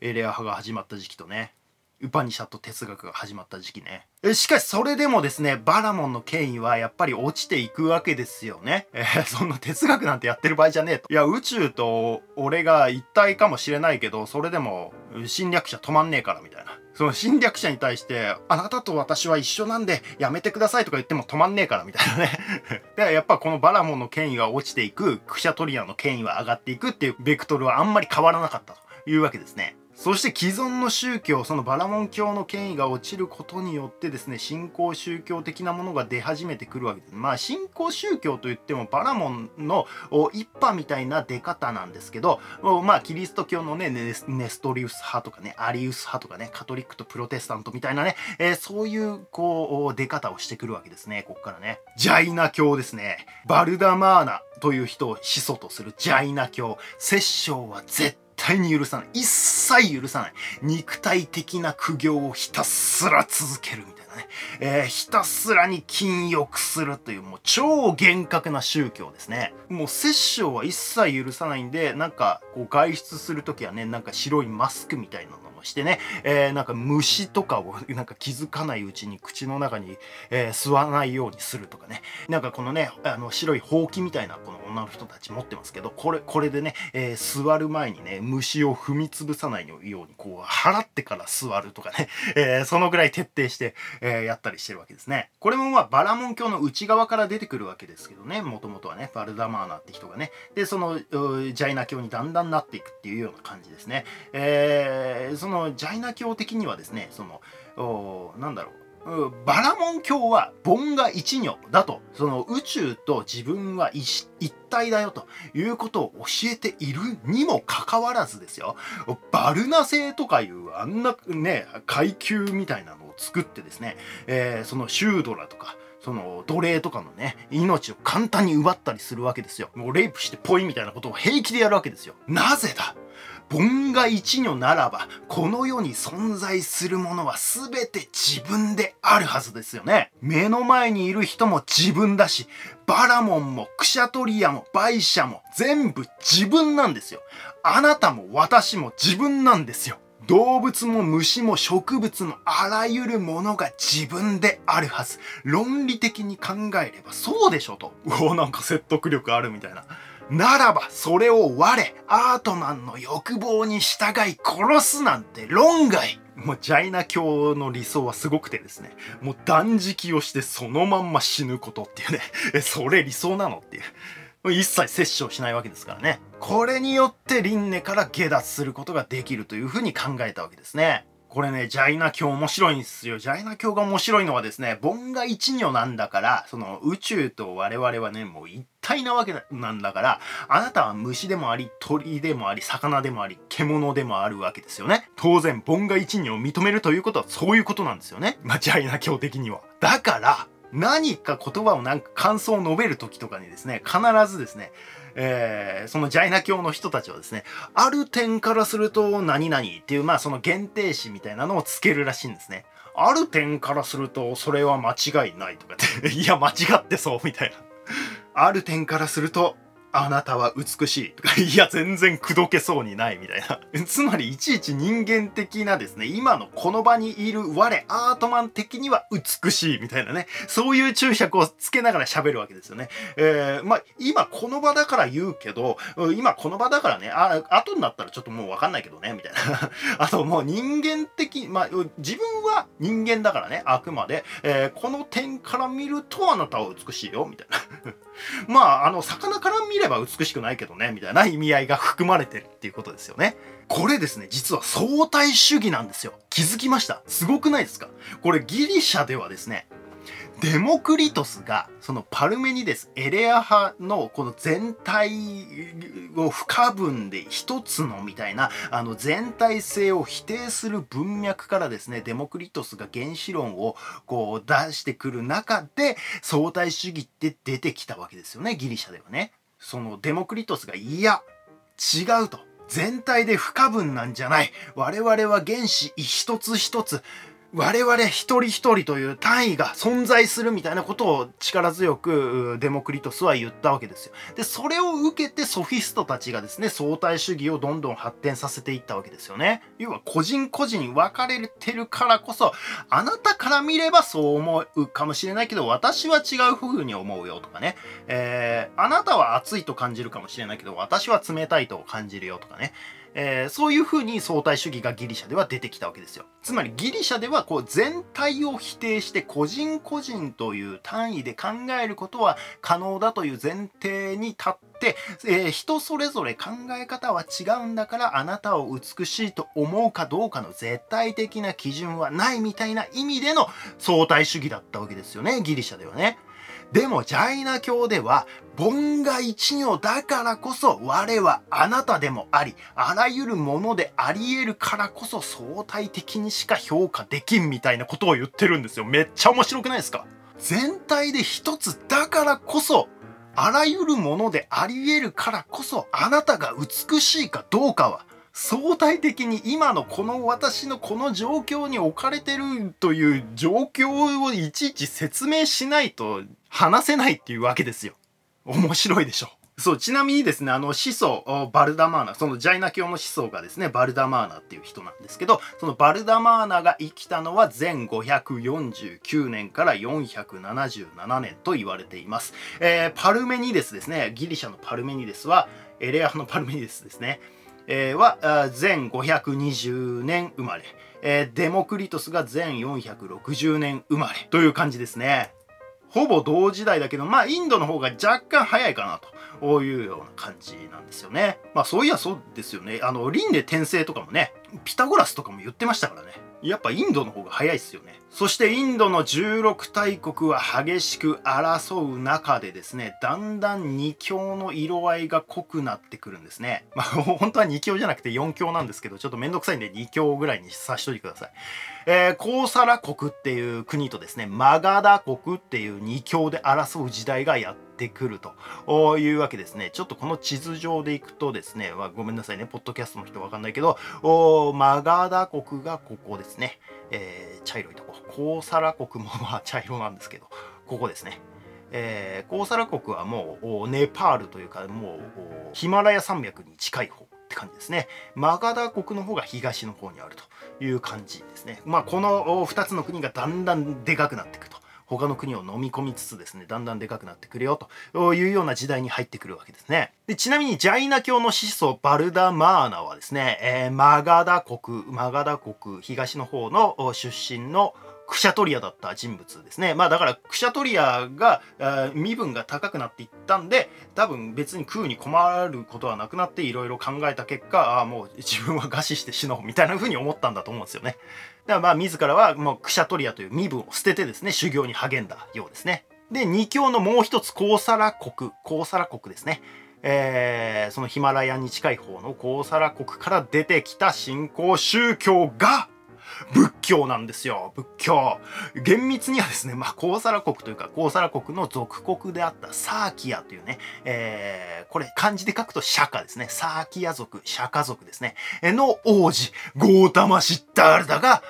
[SPEAKER 1] エレア派が始まった時期とね。ウパニシャット哲学が始まった時期ね。しかしそれでもですね、バラモンの権威はやっぱり落ちていくわけですよね。えー、そんな哲学なんてやってる場合じゃねえと。いや、宇宙と俺が一体かもしれないけど、それでも侵略者止まんねえからみたいな。その侵略者に対して、あなたと私は一緒なんでやめてくださいとか言っても止まんねえからみたいなね。で、やっぱこのバラモンの権威は落ちていく、クシャトリアの権威は上がっていくっていうベクトルはあんまり変わらなかったというわけですね。そして既存の宗教そのバラモン教の権威が落ちることによってですね新興宗教的なものが出始めてくるわけです。まあ新興宗教といってもバラモンの一派みたいな出方なんですけどまあキリスト教のねネストリウス派とかねアリウス派とかねカトリックとプロテスタントみたいなね、えー、そういうこう出方をしてくるわけですね。ここからね。ジャイナ教ですね。バルダマーナという人を始祖とするジャイナ教。摂政は絶対対に許さない。一切許さない。肉体的な苦行をひたすら続けるみたいなね。えー、ひたすらに禁欲するというもう超厳格な宗教ですね。もう殺生は一切許さないんで、なんかこう外出する時はね、なんか白いマスクみたいなのしてね、えー、なんか虫とかをなんか気づかないうちに口の中に、えー、吸わないようにするとかね。なんかこのね、あの白いほうきみたいなこの女の人たち持ってますけどこれこれでね、えー、座る前にね虫を踏み潰さないようにこう払ってから座るとかね、えー、そのぐらい徹底して、えー、やったりしてるわけですね。これもまあバラモン教の内側から出てくるわけですけどねもともとはねバルダマーナって人がね。でそのジャイナ教にだんだんなっていくっていうような感じですね、えー、そののジャイナ教的にはですねそのなんだろう。バラモン教は盆が一如だと、その宇宙と自分は一体だよということを教えているにもかかわらずですよ、バルナ星とかいうあんなね、階級みたいなのを作ってですね、えー、そのシュードラとか、その奴隷とかのね、命を簡単に奪ったりするわけですよ。もうレイプしてポイみたいなことを平気でやるわけですよ。なぜだ？盆が一女ならば、この世に存在するものは全て自分であるはずですよね。目の前にいる人も自分だし、バラモンもクシャトリアもバイシャも全部自分なんですよ。あなたも私も自分なんですよ。動物も虫も植物のあらゆるものが自分であるはず。論理的に考えればそうでしょと。うお、なんか説得力あるみたいな。ならばそれを我、アートマンの欲望に従い殺すなんて論外もうジャイナ教の理想はすごくてですね、もう断食をしてそのまんま死ぬことっていうね、え、それ理想なのっていう。一切摂取をしないわけですからね。これによって輪廻から下脱することができるというふうに考えたわけですね。これね、ジャイナ教面白いんですよ。ジャイナ教が面白いのはですね、盆が一如なんだから、その宇宙と我々はね、もう一体なわけなんだから、あなたは虫でもあり、鳥でもあり、魚でもあり、獣でもあるわけですよね。当然、盆が一如を認めるということはそういうことなんですよね。まあ、ジャイナ教的には。だから、何か言葉をなんか感想を述べる時とかにですね、必ずですね、えー、そのジャイナ教の人たちはですね、ある点からすると何々っていう、まあその限定詞みたいなのをつけるらしいんですね。ある点からするとそれは間違いないとかって いや間違ってそうみたいな。ある点からするとあなたは美しいとか、いや、全然口説けそうにないみたいな。つまり、いちいち人間的なですね、今のこの場にいる我、アートマン的には美しいみたいなね、そういう注釈をつけながら喋るわけですよね。えー、まあ、今この場だから言うけど、今この場だからね、あ、後になったらちょっともうわかんないけどね、みたいな。あともう人間的、まあ、自分は人間だからね、あくまで、えー、この点から見るとあなたは美しいよ、みたいな。まあ、あの、魚から見れば美しくないけどね、みたいな意味合いが含まれてるっていうことですよね。これですね、実は相対主義なんですよ。気づきました？すごくないですか？これギリシャではですね、デモクリトスがそのパルメニデスエレア派のこの全体を不可分で一つのみたいなあの全体性を否定する文脈からですねデモクリトスが原子論をこう出してくる中で相対主義って出てきたわけですよねギリシャではね。そのデモクリトスがいや違うと全体で不可分なんじゃない我々は原子一つ一つ我々一人一人という単位が存在するみたいなことを力強くデモクリトスは言ったわけですよ。で、それを受けてソフィストたちがですね、相対主義をどんどん発展させていったわけですよね。要は個人個人分かれてるからこそ、あなたから見ればそう思うかもしれないけど、私は違う風に思うよとかね。えー、あなたは熱いと感じるかもしれないけど、私は冷たいと感じるよとかね。えー、そういうふうに相対主義がギリシャでは出てきたわけですよ。つまりギリシャではこう全体を否定して個人個人という単位で考えることは可能だという前提に立って、えー、人それぞれ考え方は違うんだからあなたを美しいと思うかどうかの絶対的な基準はないみたいな意味での相対主義だったわけですよねギリシャではね。でもジャイナ教では、盆が一行だからこそ我はあなたでもあり、あらゆるものであり得るからこそ相対的にしか評価できんみたいなことを言ってるんですよ。めっちゃ面白くないですか？全体で一つだからこそ、あらゆるものであり得るからこそ、あなたが美しいかどうかは、相対的に今のこの私のこの状況に置かれてるという状況をいちいち説明しないと話せないっていうわけですよ。面白いでしょ。そう、ちなみにですね、あの、始祖、バルダマーナ、そのジャイナ教の始祖がですね、バルダマーナっていう人なんですけど、そのバルダマーナが生きたのは前549年から477年と言われています。えー、パルメニデスですね、ギリシャのパルメニデスは、エレアのパルメニデスですね、えー、は、前520年生まれ、えー、デモクリトスが前460年生まれという感じですね。ほぼ同時代だけど、まあ、インドの方が若干早いかなというような感じなんですよね。まあ、そういやそうですよね。あの、輪廻転生とかもね、ピタゴラスとかも言ってましたからね。やっぱインドの方が早いっすよね。そしてインドの16大国は激しく争う中でですね、だんだん2強の色合いが濃くなってくるんですね。まあ本当は2強じゃなくて4強なんですけど、ちょっとめんどくさいんで2強ぐらいにさしといてください。えー、コーサラ国っていう国とですね、マガダ国っていう2強で争う時代がやっててくるというわけですね。ちょっとこの地図上でいくとですね、まあ、ごめんなさいね、ポッドキャストの人わかんないけど、マガダ国がここですね。えー、茶色いとこ。コーサラ国も まあ茶色なんですけど、ここですね。えー、コーサラ国はもうネパールというかもうヒマラヤ山脈に近い方って感じですね。マガダ国の方が東の方にあるという感じですね。まあこの2つの国がだんだんでかくなっていくと。他の国を飲み込みつつですね、だんだんでかくなってくるよというような時代に入ってくるわけですね。でちなみにジャイナ教の始祖バルダマーナはですね、えー、マガダ国、マガダ国東の方の出身のクシャトリアだった人物ですね。まあだからクシャトリアが身分が高くなっていったんで多分別に食うに困ることはなくなっていろいろ考えた結果ああもう自分は餓死して死のうみたいな風に思ったんだと思うんですよね。だからまあ自らはもうクシャトリアという身分を捨ててですね修行に励んだようですね。で二教のもう一つコーサラ国コーサラ国ですね。えー、そのヒマラヤに近い方のコーサラ国から出てきた信仰宗教が仏教なんですよ。仏教。厳密にはですね、まあ、コーサラ国というか、コーサラ国の属国であったサーキアというね、えー、これ漢字で書くと釈迦ですね。サーキア族、釈迦族ですね。の王子、ゴータマシッダールダが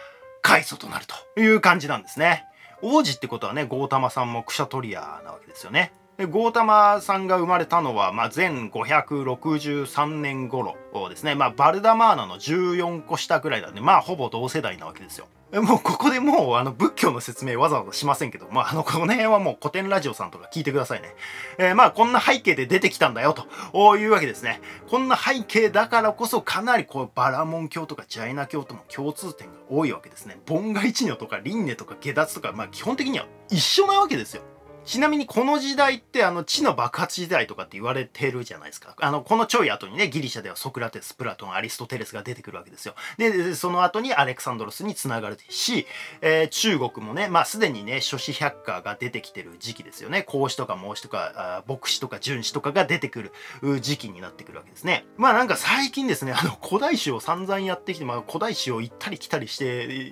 [SPEAKER 1] 開祖となるという感じなんですね。王子ってことはね、ゴータマさんもクシャトリアなわけですよね。ゴータマさんが生まれたのは、まあ、前563年頃ですね、まあ、バルダマーナの14個下ぐらいなんで、まあ、ほぼ同世代なわけですよ。もうここでもうあの仏教の説明わざわざしませんけど、まあ、あのこの辺はもう古典ラジオさんとか聞いてくださいね。えー、まあこんな背景で出てきたんだよというわけですね。こんな背景だからこそかなりこうバラモン教とかジャイナ教とも共通点が多いわけですね。ボンガイチニョとかリンネとか下脱とか、まあ基本的には一緒なわけですよ。ちなみにこの時代ってあの地の爆発時代とかって言われてるじゃないですか。あの、このちょい後にね、ギリシャではソクラテス、プラトン、アリストテレスが出てくるわけですよ。で、その後にアレクサンドロスにつながるし、えー、中国もね、まあすでにね、諸子百科が出てきてる時期ですよね。孔子とか孟子とか、牧師とか荀子とかが出てくる時期になってくるわけですね。まあなんか最近ですね、あの、古代史を散々やってきて、まあ古代史を行ったり来たりして、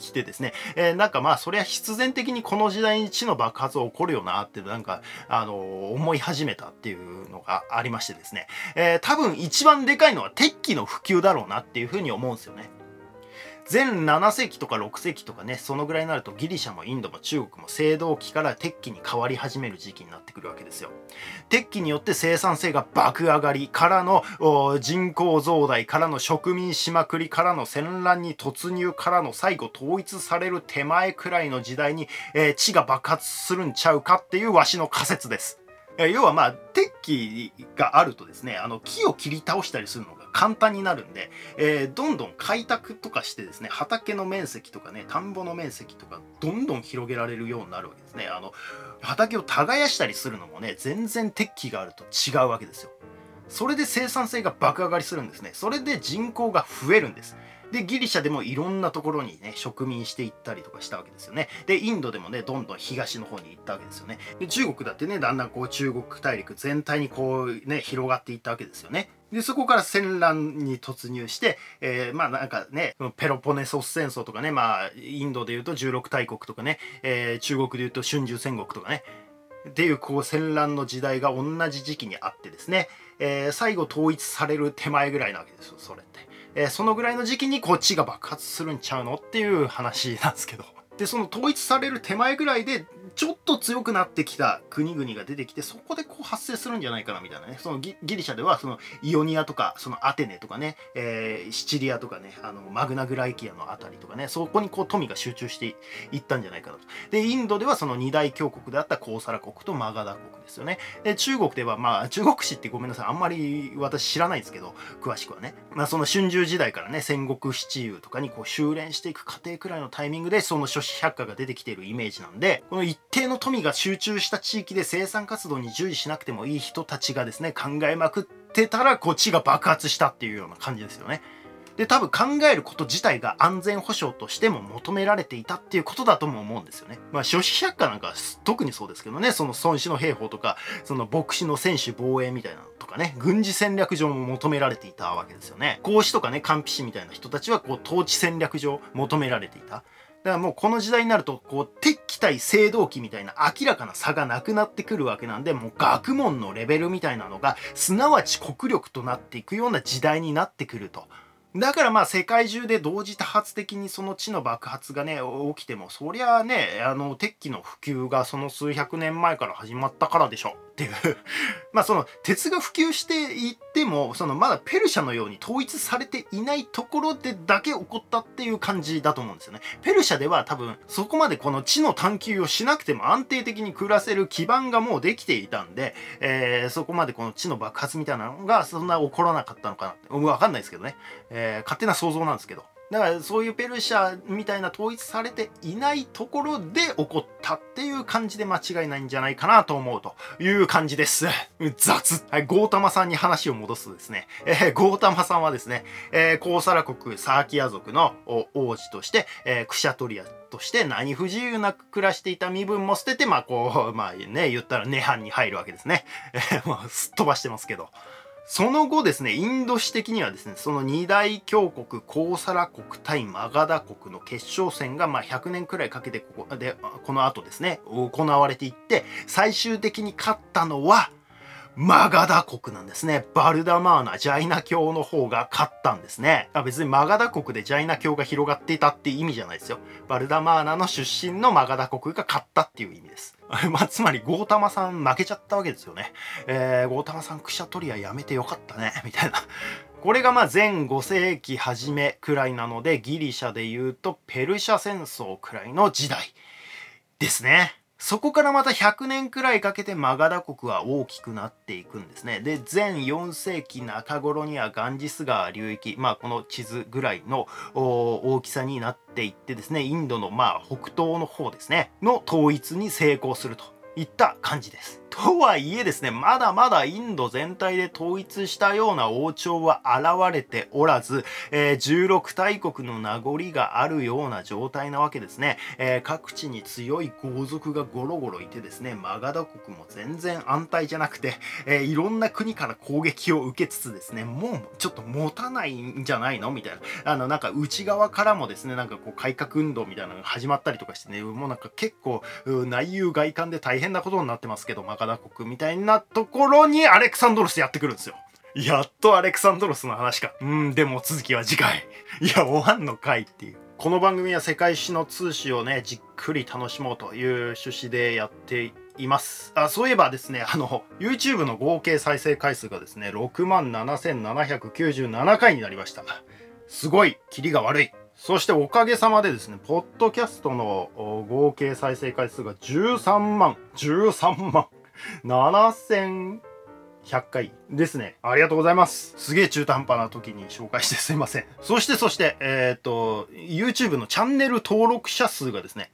[SPEAKER 1] きてですね、えー、なんかまあそれは必然的にこの時代に地の爆発が起こるよなってなんかあの思い始めたっていうのがありましてですね、えー、多分一番でかいのは鉄器の普及だろうなっていうふうに思うんですよね。前7世紀とか6世紀とかねそのぐらいになるとギリシャもインドも中国も青銅器から鉄器に変わり始める時期になってくるわけですよ。鉄器によって生産性が爆上がりからの人口増大からの植民しまくりからの戦乱に突入からの最後統一される手前くらいの時代に、えー、地が爆発するんちゃうかっていうわしの仮説です。要はまあ鉄器があるとですねあの木を切り倒したりするのが簡単になるんで、えー、どんどん開拓とかしてですね畑の面積とかね田んぼの面積とかどんどん広げられるようになるわけですねあの畑を耕したりするのもね全然鉄器があると違うわけですよそれで生産性が爆上がりするんですねそれで人口が増えるんですで、ギリシャでもいろんなところにね、植民していったりとかしたわけですよね。で、インドでもね、どんどん東の方に行ったわけですよね。で、中国だってね、だんだんこう中国大陸全体にこうね、広がっていったわけですよね。で、そこから戦乱に突入して、えー、まあなんかね、ペロポネソス戦争とかね、まあインドで言うと16大国とかね、えー、中国で言うと春秋戦国とかね、っていうこう戦乱の時代が同じ時期にあってですね、えー、最後統一される手前ぐらいなわけですよ、それって。え、そのぐらいの時期にこっちが爆発するんちゃうのっていう話なんですけど。で、その統一される手前ぐらいでちょっと強くなってきた国々が出てきてそこでこう発生するんじゃないかなみたいなね。そのギリシャではそのイオニアとかそのアテネとかね、えー、シチリアとかねあのマグナグライキアの辺りとかねそこにこう富が集中していったんじゃないかなと。でインドではその二大強国であったコーサラ国とマガダ国ですよね。で中国ではまあ中国史ってごめんなさい。あんまり私知らないですけど詳しくはね。まあその春秋時代からね戦国七雄とかにこう修練していく過程くらいのタイミングでその諸子百科が出てきているイメージなんでこの一定の富が集中した地域で生産活動に従事しなくてもいい人たちがですね考えまくってたらこっちが爆発したっていうような感じですよね。で多分考えること自体が安全保障としても求められていたっていうことだとも思うんですよね。まあ諸子百科なんか特にそうですけどねその孫子の兵法とかその牧師の専守防衛みたいなのとかね軍事戦略上も求められていたわけですよね。孔子とかね官費師みたいな人たちはこう統治戦略上求められていた。だからもうこの時代になるとこう敵機対青銅器みたいな明らかな差がなくなってくるわけなんでもう学問のレベルみたいなのがすなわち国力となっていくような時代になってくると。だからまあ世界中で同時多発的にその地の爆発がね起きてもそりゃあねあの鉄器の普及がその数百年前から始まったからでしょっていう まあその鉄が普及していってもそのまだペルシャのように統一されていないところでだけ起こったっていう感じだと思うんですよね。ペルシャでは多分そこまでこの地の探求をしなくても安定的に暮らせる基盤がもうできていたんで、えー、そこまでこの地の爆発みたいなのがそんな起こらなかったのかなってわかんないですけどね、えー、勝手な想像なんですけど。だからそういうペルシャみたいな統一されていないところで起こったっていう感じで間違いないんじゃないかなと思うという感じです。雑。はい、ゴータマさんに話を戻すとですね、えー、ゴータマさんはですね、えー、コーサラ国サーキア族の王子として、えー、クシャトリアとして何不自由なく暮らしていた身分も捨てて、まあこう、まあね、言ったら涅槃に入るわけですね。え、まあ、すっ飛ばしてますけど。その後ですね、インド史的にはですね、その二大強国、コーサラ国対マガダ国の決勝戦が、まあ、100年くらいかけてここで、この後ですね、行われていって、最終的に勝ったのは、マガダ国なんですね。バルダマーナ、ジャイナ教の方が勝ったんですね。別にマガダ国でジャイナ教が広がっていたっていう意味じゃないですよ。バルダマーナの出身のマガダ国が勝ったっていう意味です。まあ、つまり、ゴータマさん負けちゃったわけですよね。えー、ゴータマさんクシャトリアやめてよかったね、みたいな。これがまあ前5世紀初めくらいなので、ギリシャで言うとペルシャ戦争くらいの時代ですね。そこからまた100年くらいかけてマガダ国は大きくなっていくんですね。で、全4世紀中頃にはガンジス川流域、まあこの地図ぐらいの大きさになっていってですね、インドのまあ北東の方ですね、の統一に成功するといった感じです。とはいえですね、まだまだインド全体で統一したような王朝は現れておらず、えー、16大国の名残があるような状態なわけですね。えー、各地に強い豪族がゴロゴロいてですね、マガダ国も全然安泰じゃなくて、えー、いろんな国から攻撃を受けつつですね、もうちょっと持たないんじゃないのみたいな。あの、なんか内側からもですね、なんかこう改革運動みたいなのが始まったりとかしてね、もうなんか結構内憂外患で大変なことになってますけど、マガダ国みたいなところにアレクサンドロスやってくるんですよ。やっとアレクサンドロスの話か。うん、でも続きは次回。いや、終わんのかいっていう。この番組は世界史の通史をね、じっくり楽しもうという趣旨でやっています。あ、そういえばですね、あの、YouTube の合計再生回数がですね、67,797回になりました。すごい、キリが悪い。そしておかげさまでですね、ポッドキャストの合計再生回数が13万、13万、7100回ですね。ありがとうございます。すげえ中途半端な時に紹介してすいません。そしてそして、えっ、と、YouTube のチャンネル登録者数がですね、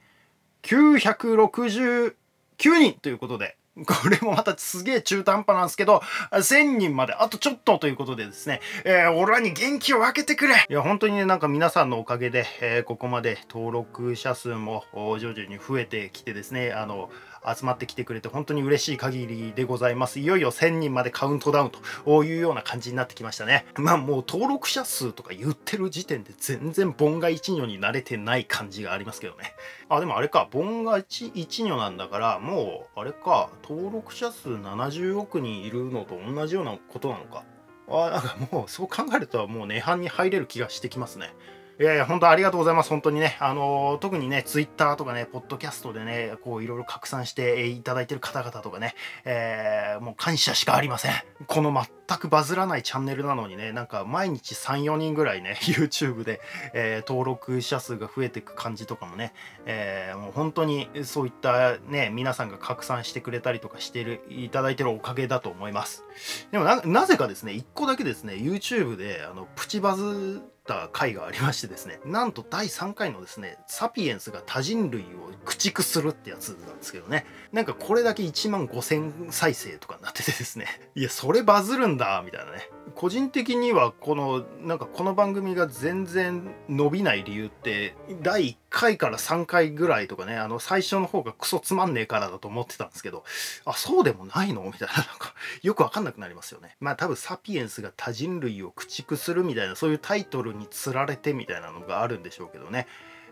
[SPEAKER 1] 969人ということで、これもまたすげえ中途半端なんですけど、1000人まであとちょっとということでですね、えー、俺らに元気を分けてくれいや、本当にね、なんか皆さんのおかげで、えー、ここまで登録者数も徐々に増えてきてですね、あの、集まってきてくれて本当に嬉しい限りでございます。いよいよ1000人までカウントダウンというような感じになってきましたね。まあもう登録者数とか言ってる時点で全然ボンガ一女に慣れてない感じがありますけどね。あ、でもあれか、ボンガ一女なんだから、もうあれか、登録者数70億人いるのと同じようなことなのか。あ、なんかもうそう考えるともう涅槃に入れる気がしてきますね。いやいや、本当ありがとうございます。本当にね。あの、特にね、ツイッターとかね、ポッドキャストでね、こう、いろいろ拡散していただいてる方々とかね、えー、もう感謝しかありません。この全くバズらないチャンネルなのにね、なんか毎日3、4人ぐらいね、YouTube で、えー、登録者数が増えていく感じとかもね、えー、もう本当にそういったね、皆さんが拡散してくれたりとかしてる、いただいてるおかげだと思います。でもなぜかですね、1個だけですね、YouTube で、あの、プチバズった回がありましてですねなんと第3回のですねサピエンスが多人類を駆逐するってやつなんですけどね。なんかこれだけ1万5000再生とかになっててですねいやそれバズるんだみたいなね。個人的にはこのなんかこの番組が全然伸びない理由って第1回から3回ぐらいとかねあの最初の方がクソつまんねえからだと思ってたんですけどあそうでもないのみたいななんかよくわかんなくなりますよね。まあ多分サピエンスが多人類を駆逐するみたいなそういうタイトルにつられてみたいなのがあるんでしょうけどね。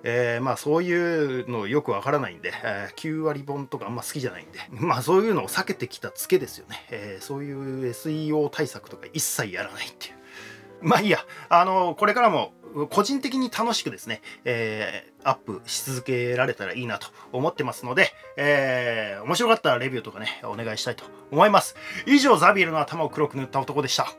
[SPEAKER 1] えー、まあそういうのよくわからないんで、えー、9割本とかあんま好きじゃないんで、まあそういうのを避けてきたツケですよね。えー、そういう SEO 対策とか一切やらないっていう。まあいいや、あの、これからも個人的に楽しくですね、えー、アップし続けられたらいいなと思ってますので、えー、面白かったらレビューとかね、お願いしたいと思います。以上、ザビエルの頭を黒く塗った男でした。